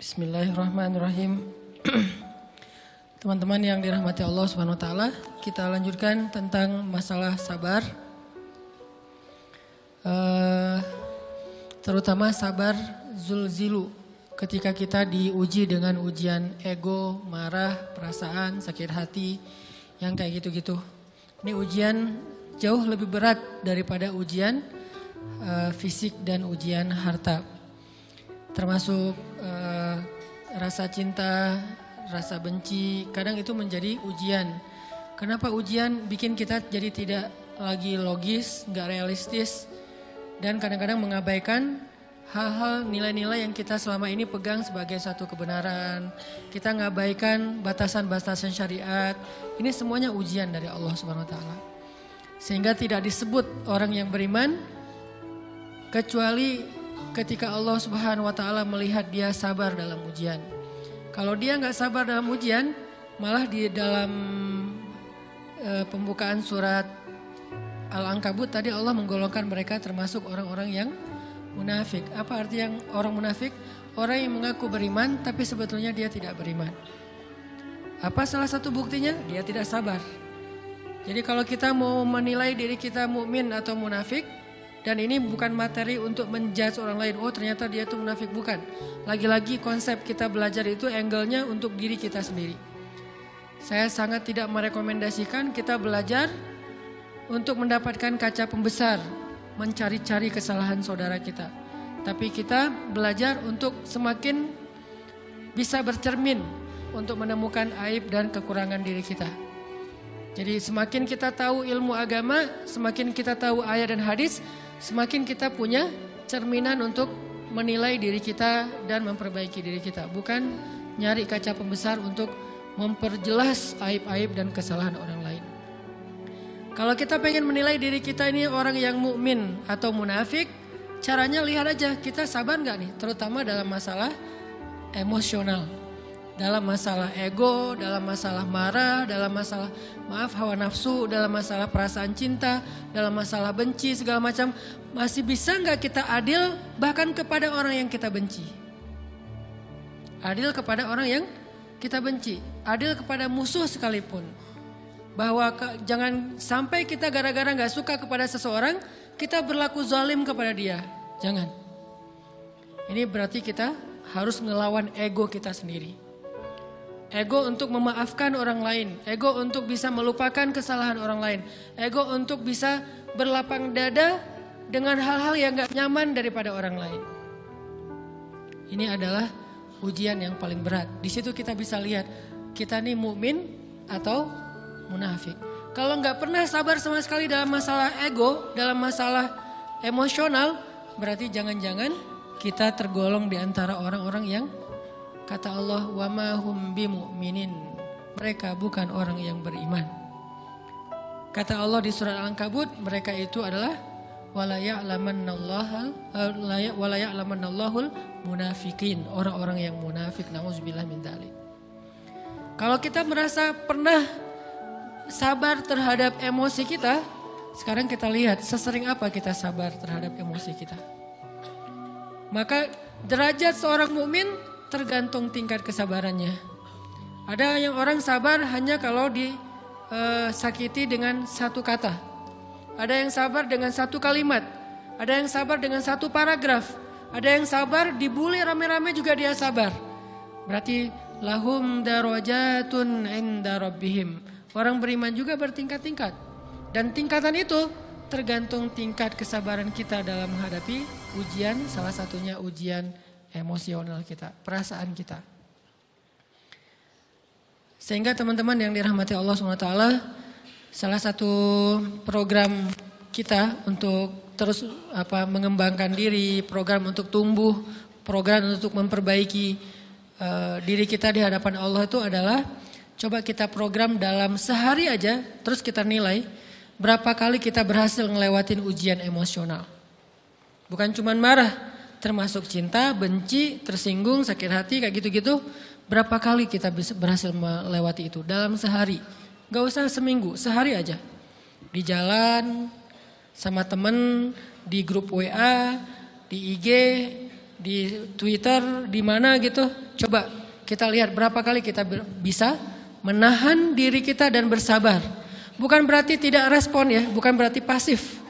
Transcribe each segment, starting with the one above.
Bismillahirrahmanirrahim. Teman-teman yang dirahmati Allah Subhanahu wa taala, kita lanjutkan tentang masalah sabar. Uh, terutama sabar zulzilu ketika kita diuji dengan ujian ego, marah, perasaan, sakit hati, yang kayak gitu-gitu. Ini ujian jauh lebih berat daripada ujian uh, fisik dan ujian harta. Termasuk uh, rasa cinta, rasa benci, kadang itu menjadi ujian. Kenapa ujian bikin kita jadi tidak lagi logis, nggak realistis, dan kadang-kadang mengabaikan hal-hal nilai-nilai yang kita selama ini pegang sebagai satu kebenaran. Kita ngabaikan batasan-batasan syariat. Ini semuanya ujian dari Allah Subhanahu wa taala. Sehingga tidak disebut orang yang beriman kecuali ketika Allah Subhanahu wa taala melihat dia sabar dalam ujian. Kalau dia nggak sabar dalam ujian, malah di dalam e, pembukaan surat Al-Ankabut tadi Allah menggolongkan mereka termasuk orang-orang yang munafik. Apa arti yang orang munafik? Orang yang mengaku beriman tapi sebetulnya dia tidak beriman. Apa salah satu buktinya? Dia tidak sabar. Jadi kalau kita mau menilai diri kita mukmin atau munafik dan ini bukan materi untuk menjudge orang lain. Oh ternyata dia itu munafik bukan. Lagi-lagi konsep kita belajar itu angle-nya untuk diri kita sendiri. Saya sangat tidak merekomendasikan kita belajar untuk mendapatkan kaca pembesar mencari-cari kesalahan saudara kita. Tapi kita belajar untuk semakin bisa bercermin untuk menemukan aib dan kekurangan diri kita. Jadi semakin kita tahu ilmu agama, semakin kita tahu ayat dan hadis, semakin kita punya cerminan untuk menilai diri kita dan memperbaiki diri kita. Bukan nyari kaca pembesar untuk memperjelas aib-aib dan kesalahan orang lain. Kalau kita pengen menilai diri kita ini orang yang mukmin atau munafik, caranya lihat aja kita sabar nggak nih, terutama dalam masalah emosional, dalam masalah ego, dalam masalah marah, dalam masalah maaf hawa nafsu, dalam masalah perasaan cinta, dalam masalah benci segala macam, masih bisa nggak kita adil bahkan kepada orang yang kita benci? Adil kepada orang yang kita benci, adil kepada musuh sekalipun bahwa ke, jangan sampai kita gara-gara nggak suka kepada seseorang kita berlaku zalim kepada dia. Jangan. Ini berarti kita harus ngelawan ego kita sendiri. Ego untuk memaafkan orang lain, ego untuk bisa melupakan kesalahan orang lain, ego untuk bisa berlapang dada dengan hal-hal yang gak nyaman daripada orang lain. Ini adalah ujian yang paling berat. Di situ kita bisa lihat kita nih mukmin atau munafik. Kalau nggak pernah sabar sama sekali dalam masalah ego, dalam masalah emosional, berarti jangan-jangan kita tergolong di antara orang-orang yang kata Allah wa ma hum bimu'minin. Mereka bukan orang yang beriman. Kata Allah di surat Al-Ankabut, mereka itu adalah wala ya'lamannallahul munafikin, orang-orang yang munafik. Nauzubillah min dzalik. Kalau kita merasa pernah sabar terhadap emosi kita, sekarang kita lihat sesering apa kita sabar terhadap emosi kita. Maka derajat seorang mukmin tergantung tingkat kesabarannya. Ada yang orang sabar hanya kalau disakiti eh, dengan satu kata. Ada yang sabar dengan satu kalimat. Ada yang sabar dengan satu paragraf. Ada yang sabar dibully rame-rame juga dia sabar. Berarti lahum darajatun inda rabbihim. Orang beriman juga bertingkat-tingkat. Dan tingkatan itu tergantung tingkat kesabaran kita dalam menghadapi ujian, salah satunya ujian emosional kita, perasaan kita. Sehingga teman-teman yang dirahmati Allah SWT, salah satu program kita untuk terus apa mengembangkan diri, program untuk tumbuh, program untuk memperbaiki uh, diri kita di hadapan Allah itu adalah Coba kita program dalam sehari aja, terus kita nilai berapa kali kita berhasil ngelewatin ujian emosional. Bukan cuma marah, termasuk cinta, benci, tersinggung, sakit hati, kayak gitu-gitu. Berapa kali kita bisa berhasil melewati itu dalam sehari. Gak usah seminggu, sehari aja. Di jalan, sama temen, di grup WA, di IG, di Twitter, di mana gitu. Coba kita lihat berapa kali kita bisa menahan diri kita dan bersabar. Bukan berarti tidak respon ya, bukan berarti pasif.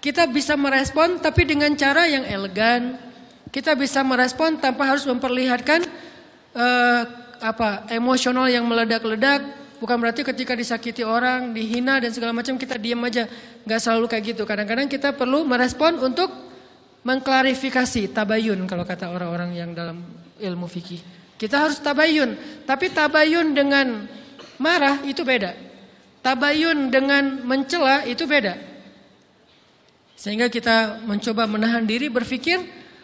Kita bisa merespon tapi dengan cara yang elegan. Kita bisa merespon tanpa harus memperlihatkan uh, apa emosional yang meledak-ledak. Bukan berarti ketika disakiti orang, dihina dan segala macam kita diam aja. Gak selalu kayak gitu. Kadang-kadang kita perlu merespon untuk mengklarifikasi tabayun kalau kata orang-orang yang dalam ilmu fikih. Kita harus tabayun, tapi tabayun dengan marah itu beda. Tabayun dengan mencela itu beda. Sehingga kita mencoba menahan diri berpikir,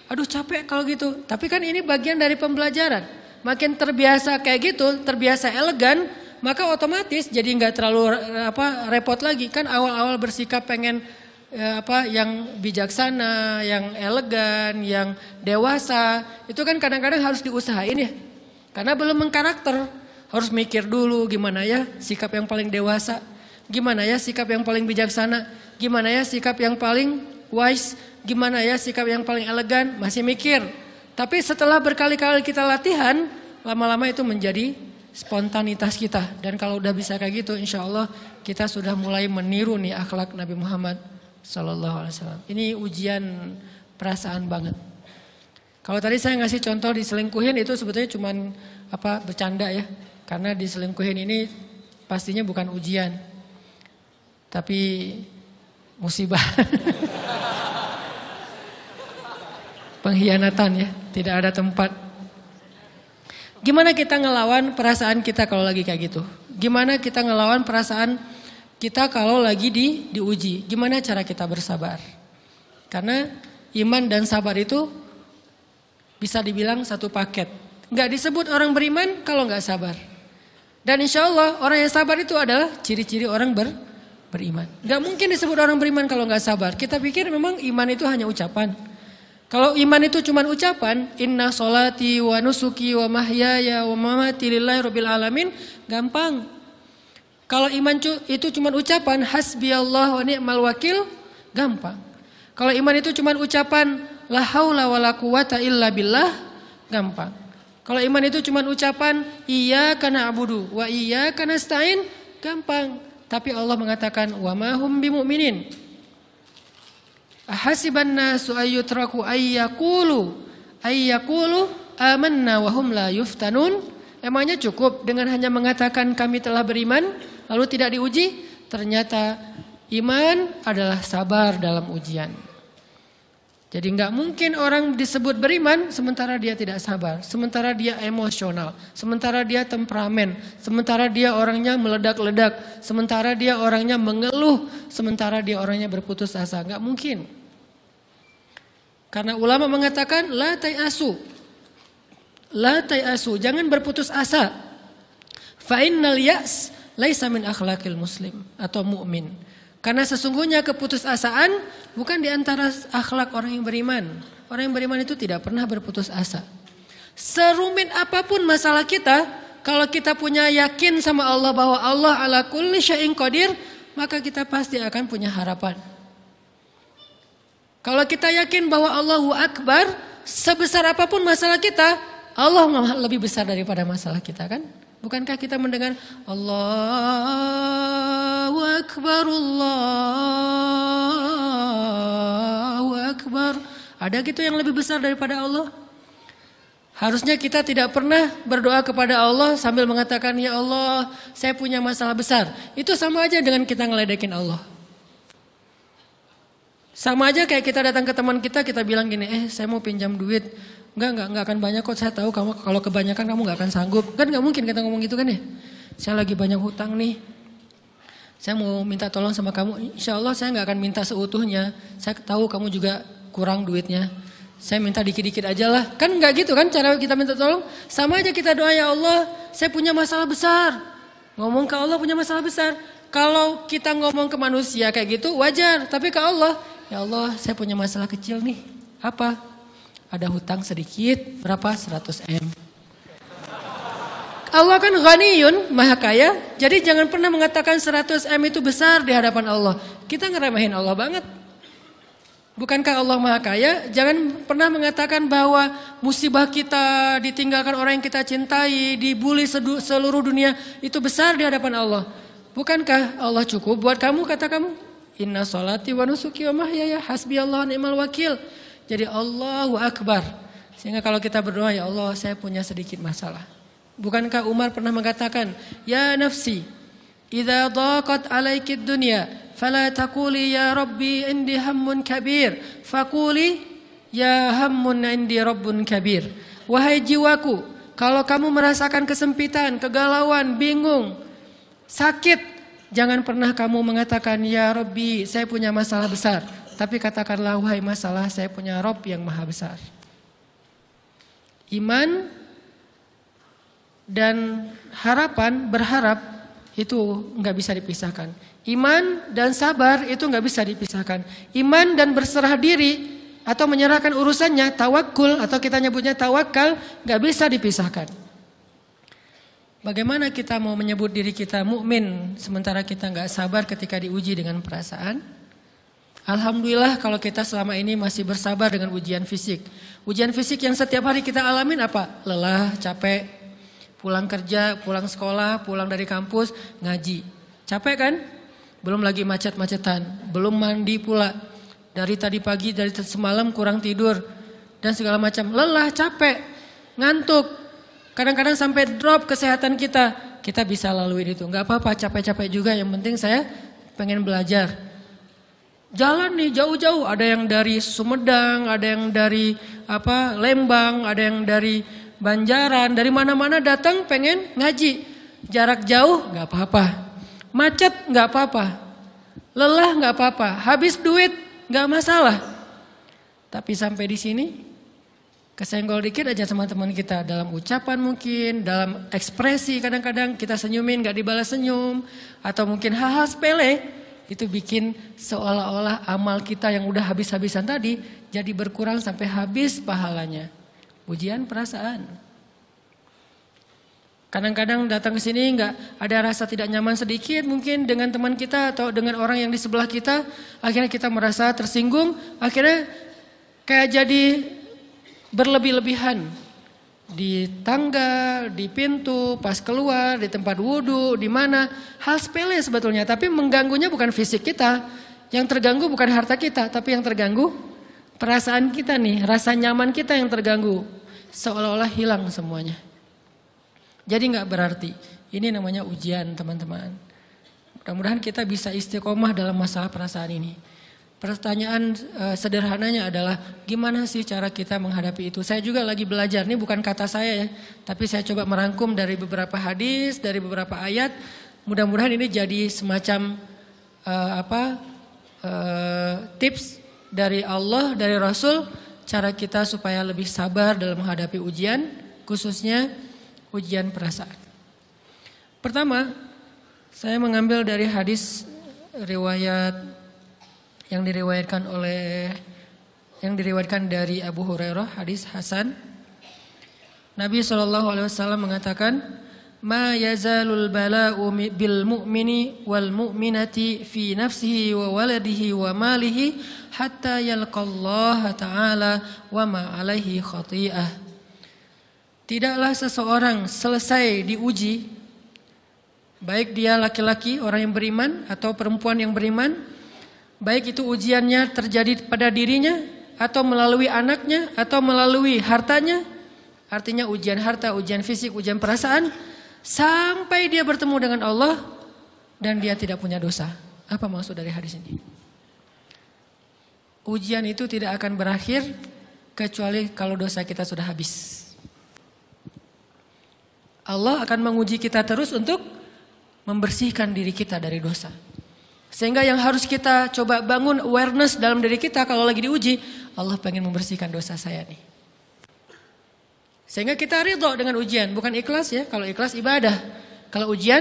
aduh capek kalau gitu. Tapi kan ini bagian dari pembelajaran. Makin terbiasa kayak gitu, terbiasa elegan, maka otomatis jadi nggak terlalu apa repot lagi. Kan awal-awal bersikap pengen ya, apa yang bijaksana, yang elegan, yang dewasa, itu kan kadang-kadang harus diusahain ya. Karena belum mengkarakter, harus mikir dulu gimana ya sikap yang paling dewasa, gimana ya sikap yang paling bijaksana, gimana ya sikap yang paling wise, gimana ya sikap yang paling elegan, masih mikir. Tapi setelah berkali-kali kita latihan, lama-lama itu menjadi spontanitas kita. Dan kalau udah bisa kayak gitu, insya Allah kita sudah mulai meniru nih akhlak Nabi Muhammad Wasallam. Ini ujian perasaan banget. Kalau tadi saya ngasih contoh diselingkuhin itu sebetulnya cuma apa bercanda ya, karena diselingkuhin ini pastinya bukan ujian, tapi musibah. Pengkhianatan ya, tidak ada tempat. Gimana kita ngelawan perasaan kita kalau lagi kayak gitu? Gimana kita ngelawan perasaan kita kalau lagi di diuji, gimana cara kita bersabar? Karena iman dan sabar itu bisa dibilang satu paket. Gak disebut orang beriman kalau gak sabar. Dan insya Allah orang yang sabar itu adalah ciri-ciri orang ber, beriman. Gak mungkin disebut orang beriman kalau gak sabar. Kita pikir memang iman itu hanya ucapan. Kalau iman itu cuma ucapan, inna solati wa nusuki wa mahyaya wa mamati lillahi rabbil alamin, gampang. Kalau iman itu cuma ucapan hasbi Allah wa ni'mal wakil, gampang. Kalau iman itu cuma ucapan la haula wala quwata illa billah, gampang. Kalau iman itu cuma ucapan iya karena abudu wa iya karena stain, gampang. Tapi Allah mengatakan wa ma hum bimumin. Ahasiban nasu ayyutraku ayyakulu ayyakulu amanna wa hum la yuftanun. Emangnya cukup dengan hanya mengatakan kami telah beriman? lalu tidak diuji, ternyata iman adalah sabar dalam ujian. Jadi nggak mungkin orang disebut beriman sementara dia tidak sabar, sementara dia emosional, sementara dia temperamen, sementara dia orangnya meledak-ledak, sementara dia orangnya mengeluh, sementara dia orangnya berputus asa. Nggak mungkin. Karena ulama mengatakan la asu, La asu, jangan berputus asa. Fa innal laisa min akhlakil muslim atau mukmin. Karena sesungguhnya keputusasaan bukan di antara akhlak orang yang beriman. Orang yang beriman itu tidak pernah berputus asa. Serumit apa pun masalah kita, kalau kita punya yakin sama Allah bahwa Allah ala kulli syai'in qadir, maka kita pasti akan punya harapan. Kalau kita yakin bahwa Allahu Akbar, sebesar apa pun masalah kita, Allah lebih besar daripada masalah kita kan? Bukankah kita mendengar Allahu Akbar, Allahu Akbar. Ada gitu yang lebih besar daripada Allah? Harusnya kita tidak pernah berdoa kepada Allah sambil mengatakan, Ya Allah, saya punya masalah besar. Itu sama aja dengan kita ngeledekin Allah. Sama aja kayak kita datang ke teman kita, kita bilang gini, eh saya mau pinjam duit. Enggak, enggak, enggak akan banyak kok. Saya tahu kamu kalau kebanyakan kamu enggak akan sanggup. Kan enggak mungkin kita ngomong gitu kan ya. Saya lagi banyak hutang nih. Saya mau minta tolong sama kamu. Insya Allah saya enggak akan minta seutuhnya. Saya tahu kamu juga kurang duitnya. Saya minta dikit-dikit aja lah. Kan enggak gitu kan cara kita minta tolong. Sama aja kita doa ya Allah. Saya punya masalah besar. Ngomong ke Allah punya masalah besar. Kalau kita ngomong ke manusia kayak gitu wajar. Tapi ke Allah. Ya Allah saya punya masalah kecil nih. Apa? Ada hutang sedikit, berapa? 100 M. Allah kan ghaniyun, maha kaya. Jadi jangan pernah mengatakan 100 M itu besar di hadapan Allah. Kita ngeremehin Allah banget. Bukankah Allah Maha Kaya? Jangan pernah mengatakan bahwa musibah kita ditinggalkan orang yang kita cintai, dibully seluruh dunia itu besar di hadapan Allah. Bukankah Allah cukup buat kamu kata kamu? Inna salati wa nusuki wa mahyaya hasbi Allah ni'mal wakil. Jadi Allahu Akbar. Sehingga kalau kita berdoa, ya Allah saya punya sedikit masalah. Bukankah Umar pernah mengatakan, Ya nafsi, Idza daqat alaiki dunya, fala taquli ya rabbi indi hammun kabir, faquli ya hammun indi rabbun kabir. Wahai jiwaku, kalau kamu merasakan kesempitan, kegalauan, bingung, sakit, jangan pernah kamu mengatakan ya rabbi, saya punya masalah besar tapi katakanlah wahai masalah saya punya rob yang maha besar iman dan harapan berharap itu nggak bisa dipisahkan Iman dan sabar itu nggak bisa dipisahkan. Iman dan berserah diri atau menyerahkan urusannya, tawakul atau kita nyebutnya tawakal, nggak bisa dipisahkan. Bagaimana kita mau menyebut diri kita mukmin sementara kita nggak sabar ketika diuji dengan perasaan? Alhamdulillah kalau kita selama ini masih bersabar dengan ujian fisik. Ujian fisik yang setiap hari kita alamin apa? Lelah, capek, pulang kerja, pulang sekolah, pulang dari kampus, ngaji. Capek kan? belum lagi macet-macetan, belum mandi pula. Dari tadi pagi, dari semalam kurang tidur dan segala macam. Lelah, capek, ngantuk. Kadang-kadang sampai drop kesehatan kita. Kita bisa lalui itu. Enggak apa-apa, capek-capek juga. Yang penting saya pengen belajar. Jalan nih jauh-jauh, ada yang dari Sumedang, ada yang dari apa Lembang, ada yang dari Banjaran, dari mana-mana datang pengen ngaji. Jarak jauh nggak apa-apa. Macet nggak apa-apa. Lelah nggak apa-apa. Habis duit nggak masalah. Tapi sampai di sini kesenggol dikit aja sama teman kita dalam ucapan mungkin, dalam ekspresi kadang-kadang kita senyumin nggak dibalas senyum atau mungkin hal-hal sepele itu bikin seolah-olah amal kita yang udah habis-habisan tadi jadi berkurang sampai habis pahalanya. Ujian perasaan. Kadang-kadang datang ke sini nggak ada rasa tidak nyaman sedikit mungkin dengan teman kita atau dengan orang yang di sebelah kita, akhirnya kita merasa tersinggung, akhirnya kayak jadi berlebih-lebihan di tangga, di pintu, pas keluar, di tempat wudhu, di mana hal sepele sebetulnya, tapi mengganggunya bukan fisik kita, yang terganggu bukan harta kita, tapi yang terganggu perasaan kita nih, rasa nyaman kita yang terganggu, seolah-olah hilang semuanya. Jadi nggak berarti. Ini namanya ujian teman-teman. Mudah-mudahan kita bisa istiqomah dalam masalah perasaan ini. Pertanyaan uh, sederhananya adalah gimana sih cara kita menghadapi itu? Saya juga lagi belajar, ini bukan kata saya ya, tapi saya coba merangkum dari beberapa hadis, dari beberapa ayat. Mudah-mudahan ini jadi semacam uh, apa uh, tips dari Allah, dari Rasul, cara kita supaya lebih sabar dalam menghadapi ujian, khususnya ujian perasaan. Pertama, saya mengambil dari hadis riwayat yang diriwayatkan oleh yang diriwayatkan dari Abu Hurairah, hadis Hasan. Nabi Shallallahu alaihi wasallam mengatakan, "Ma yazalul bala'u bil mu'mini wal mu'minati fi nafsihi wa waladihi wa malihi hatta yalqallaha ta'ala wa ma alaihi khati'ah." Tidaklah seseorang selesai diuji, baik dia laki-laki orang yang beriman atau perempuan yang beriman, baik itu ujiannya terjadi pada dirinya atau melalui anaknya atau melalui hartanya, artinya ujian harta, ujian fisik, ujian perasaan, sampai dia bertemu dengan Allah dan dia tidak punya dosa. Apa maksud dari hadis ini? Ujian itu tidak akan berakhir kecuali kalau dosa kita sudah habis. Allah akan menguji kita terus untuk membersihkan diri kita dari dosa. Sehingga yang harus kita coba bangun awareness dalam diri kita kalau lagi diuji, Allah pengen membersihkan dosa saya nih. Sehingga kita ridho dengan ujian, bukan ikhlas ya. Kalau ikhlas ibadah. Kalau ujian,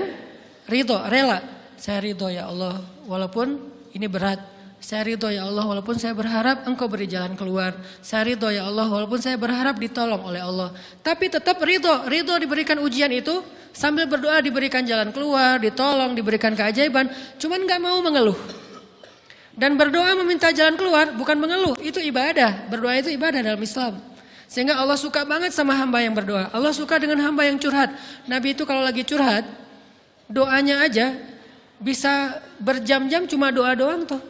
ridho, rela. Saya ridho ya Allah, walaupun ini berat. Saya ridho ya Allah walaupun saya berharap engkau beri jalan keluar. Saya ridho ya Allah walaupun saya berharap ditolong oleh Allah. Tapi tetap ridho, ridho diberikan ujian itu sambil berdoa diberikan jalan keluar, ditolong, diberikan keajaiban. Cuman gak mau mengeluh. Dan berdoa meminta jalan keluar bukan mengeluh, itu ibadah. Berdoa itu ibadah dalam Islam. Sehingga Allah suka banget sama hamba yang berdoa. Allah suka dengan hamba yang curhat. Nabi itu kalau lagi curhat, doanya aja bisa berjam-jam cuma doa doang tuh.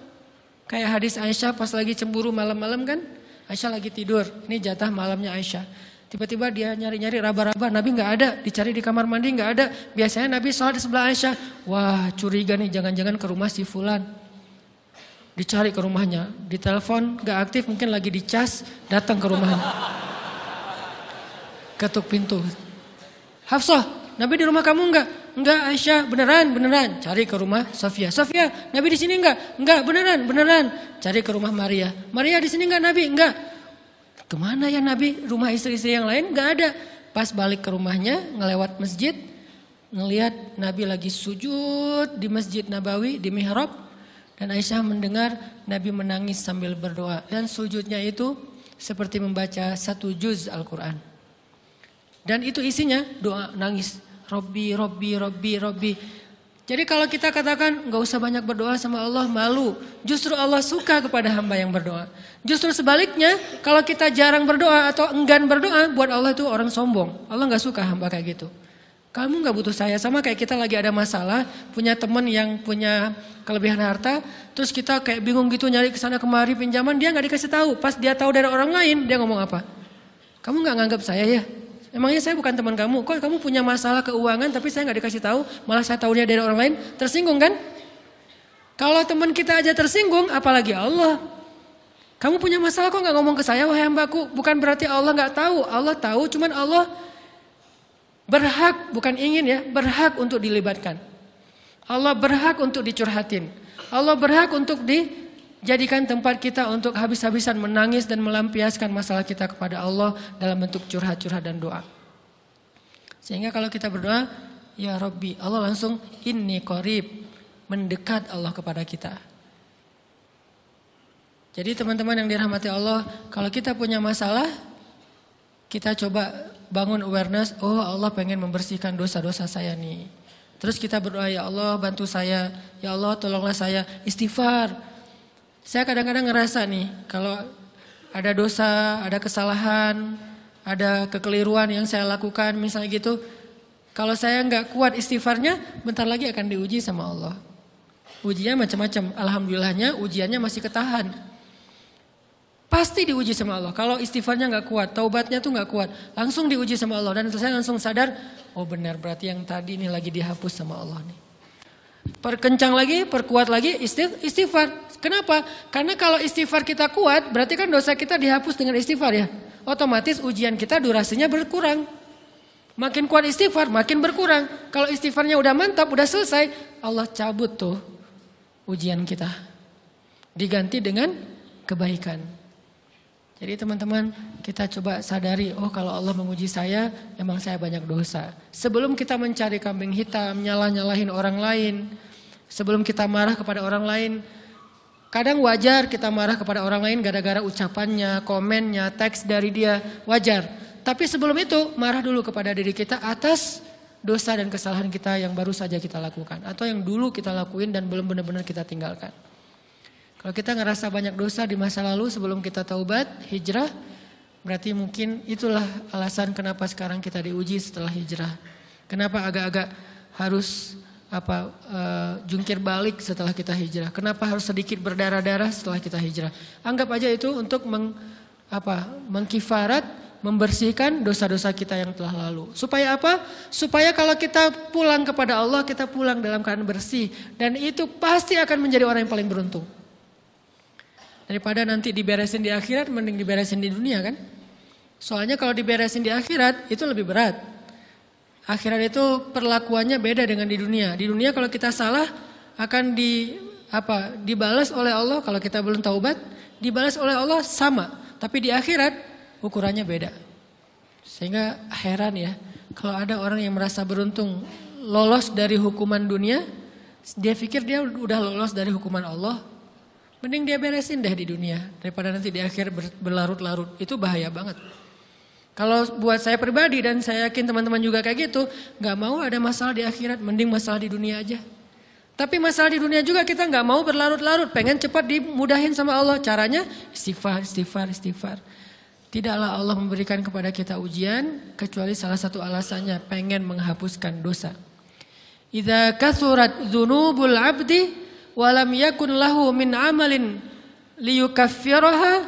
Kayak hadis Aisyah pas lagi cemburu malam-malam kan. Aisyah lagi tidur, ini jatah malamnya Aisyah. Tiba-tiba dia nyari-nyari raba-raba, Nabi nggak ada, dicari di kamar mandi nggak ada. Biasanya Nabi sholat di sebelah Aisyah. Wah curiga nih, jangan-jangan ke rumah si Fulan dicari ke rumahnya, ditelepon gak aktif mungkin lagi dicas, datang ke rumahnya. Ketuk pintu. Hafsah, Nabi di rumah kamu enggak? Enggak Aisyah, beneran, beneran. Cari ke rumah Sofia. Sofia, Nabi di sini enggak? Enggak, beneran, beneran. Cari ke rumah Maria. Maria di sini enggak Nabi? Enggak. Ke mana ya Nabi? Rumah istri-istri yang lain enggak ada. Pas balik ke rumahnya, ngelewat masjid, ngelihat Nabi lagi sujud di Masjid Nabawi di mihrab dan Aisyah mendengar Nabi menangis sambil berdoa. Dan sujudnya itu seperti membaca satu juz Al-Quran. Dan itu isinya doa nangis. Robbi, Robbi, Robbi, Robbi. Jadi kalau kita katakan nggak usah banyak berdoa sama Allah malu. Justru Allah suka kepada hamba yang berdoa. Justru sebaliknya kalau kita jarang berdoa atau enggan berdoa buat Allah itu orang sombong. Allah nggak suka hamba kayak gitu. Kamu nggak butuh saya sama kayak kita lagi ada masalah, punya teman yang punya kelebihan harta, terus kita kayak bingung gitu nyari ke sana kemari pinjaman, dia nggak dikasih tahu. Pas dia tahu dari orang lain, dia ngomong apa? Kamu nggak nganggap saya ya? Emangnya saya bukan teman kamu? Kok kamu punya masalah keuangan tapi saya nggak dikasih tahu, malah saya tahunya dari orang lain, tersinggung kan? Kalau teman kita aja tersinggung, apalagi Allah. Kamu punya masalah kok nggak ngomong ke saya, wahai hambaku? Bukan berarti Allah nggak tahu, Allah tahu, cuman Allah Berhak, bukan ingin ya, berhak untuk dilibatkan. Allah berhak untuk dicurhatin. Allah berhak untuk dijadikan tempat kita untuk habis-habisan menangis dan melampiaskan masalah kita kepada Allah dalam bentuk curhat-curhat dan doa. Sehingga kalau kita berdoa, ya Robbi, Allah langsung ini korib, mendekat Allah kepada kita. Jadi teman-teman yang dirahmati Allah, kalau kita punya masalah, kita coba bangun awareness, oh Allah pengen membersihkan dosa-dosa saya nih. Terus kita berdoa, ya Allah bantu saya, ya Allah tolonglah saya, istighfar. Saya kadang-kadang ngerasa nih, kalau ada dosa, ada kesalahan, ada kekeliruan yang saya lakukan misalnya gitu. Kalau saya nggak kuat istighfarnya, bentar lagi akan diuji sama Allah. Ujinya macam-macam. Alhamdulillahnya ujiannya masih ketahan. Pasti diuji sama Allah. Kalau istighfarnya nggak kuat, taubatnya tuh nggak kuat, langsung diuji sama Allah. Dan saya langsung sadar, oh benar berarti yang tadi ini lagi dihapus sama Allah nih. Perkencang lagi, perkuat lagi istighfar. Kenapa? Karena kalau istighfar kita kuat, berarti kan dosa kita dihapus dengan istighfar ya. Otomatis ujian kita durasinya berkurang. Makin kuat istighfar, makin berkurang. Kalau istighfarnya udah mantap, udah selesai, Allah cabut tuh ujian kita. Diganti dengan kebaikan. Jadi teman-teman kita coba sadari, oh kalau Allah menguji saya, emang saya banyak dosa. Sebelum kita mencari kambing hitam, nyalah-nyalahin orang lain, sebelum kita marah kepada orang lain, kadang wajar kita marah kepada orang lain gara-gara ucapannya, komennya, teks dari dia, wajar. Tapi sebelum itu marah dulu kepada diri kita atas dosa dan kesalahan kita yang baru saja kita lakukan. Atau yang dulu kita lakuin dan belum benar-benar kita tinggalkan. Kalau kita ngerasa banyak dosa di masa lalu sebelum kita taubat, hijrah, berarti mungkin itulah alasan kenapa sekarang kita diuji setelah hijrah. Kenapa agak-agak harus apa uh, jungkir balik setelah kita hijrah? Kenapa harus sedikit berdarah-darah setelah kita hijrah? Anggap aja itu untuk meng, apa mengkifarat membersihkan dosa-dosa kita yang telah lalu. Supaya apa? Supaya kalau kita pulang kepada Allah, kita pulang dalam keadaan bersih. Dan itu pasti akan menjadi orang yang paling beruntung. Daripada nanti diberesin di akhirat, mending diberesin di dunia kan? Soalnya kalau diberesin di akhirat itu lebih berat. Akhirat itu perlakuannya beda dengan di dunia. Di dunia kalau kita salah akan di apa dibalas oleh Allah kalau kita belum taubat, dibalas oleh Allah sama. Tapi di akhirat ukurannya beda. Sehingga heran ya, kalau ada orang yang merasa beruntung lolos dari hukuman dunia, dia pikir dia udah lolos dari hukuman Allah, Mending dia beresin deh di dunia daripada nanti di akhir berlarut-larut. Itu bahaya banget. Kalau buat saya pribadi dan saya yakin teman-teman juga kayak gitu, nggak mau ada masalah di akhirat, mending masalah di dunia aja. Tapi masalah di dunia juga kita nggak mau berlarut-larut, pengen cepat dimudahin sama Allah. Caranya istighfar, istighfar, istighfar. Tidaklah Allah memberikan kepada kita ujian kecuali salah satu alasannya pengen menghapuskan dosa. Idza kathurat dzunubul 'abdi wa lam yakun lahu min 'amalin liyukaffiraha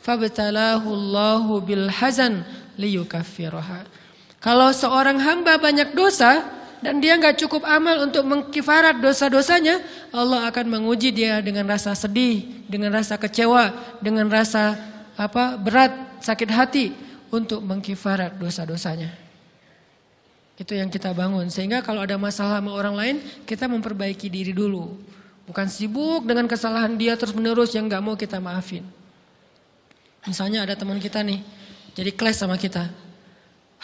fabtalahu Allahu bil hazan liyukaffiraha. Kalau seorang hamba banyak dosa, dan dia nggak cukup amal untuk mengkifarat dosa-dosanya, Allah akan menguji dia dengan rasa sedih, dengan rasa kecewa, dengan rasa apa berat, sakit hati untuk mengkifarat dosa-dosanya. Itu yang kita bangun. Sehingga kalau ada masalah sama orang lain, kita memperbaiki diri dulu. Bukan sibuk dengan kesalahan dia terus menerus yang nggak mau kita maafin. Misalnya ada teman kita nih, jadi kelas sama kita.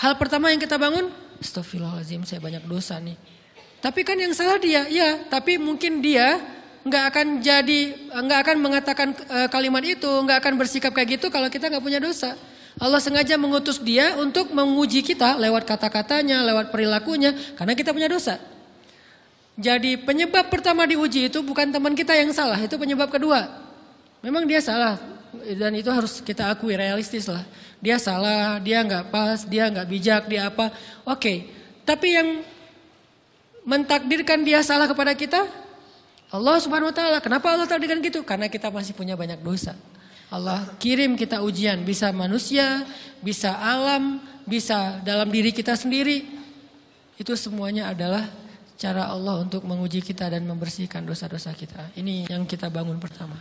Hal pertama yang kita bangun, Astagfirullahaladzim saya banyak dosa nih. Tapi kan yang salah dia, ya. Tapi mungkin dia nggak akan jadi, nggak akan mengatakan uh, kalimat itu, nggak akan bersikap kayak gitu kalau kita nggak punya dosa. Allah sengaja mengutus dia untuk menguji kita lewat kata-katanya, lewat perilakunya, karena kita punya dosa. Jadi penyebab pertama diuji itu bukan teman kita yang salah, itu penyebab kedua. Memang dia salah dan itu harus kita akui realistis lah dia salah, dia nggak pas, dia nggak bijak, dia apa. Oke, okay. tapi yang mentakdirkan dia salah kepada kita, Allah subhanahu wa ta'ala. Kenapa Allah takdirkan gitu? Karena kita masih punya banyak dosa. Allah kirim kita ujian, bisa manusia, bisa alam, bisa dalam diri kita sendiri. Itu semuanya adalah cara Allah untuk menguji kita dan membersihkan dosa-dosa kita. Ini yang kita bangun pertama.